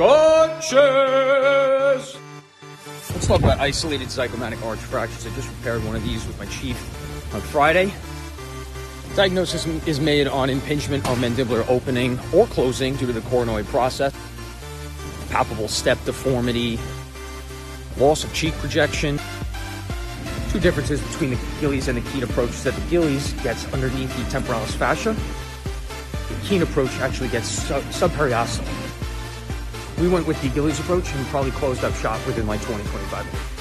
Arches. Let's talk about isolated zygomatic arch fractures. I just repaired one of these with my chief on Friday. Diagnosis is made on impingement of mandibular opening or closing due to the coronoid process. Palpable step deformity, loss of cheek projection. Two differences between the Gillies and the Keen approach is that the Gillies gets underneath the temporalis fascia. The Keen approach actually gets sub- subperiosteal. We went with the Gillies approach and probably closed up shop within like 20, 25 minutes.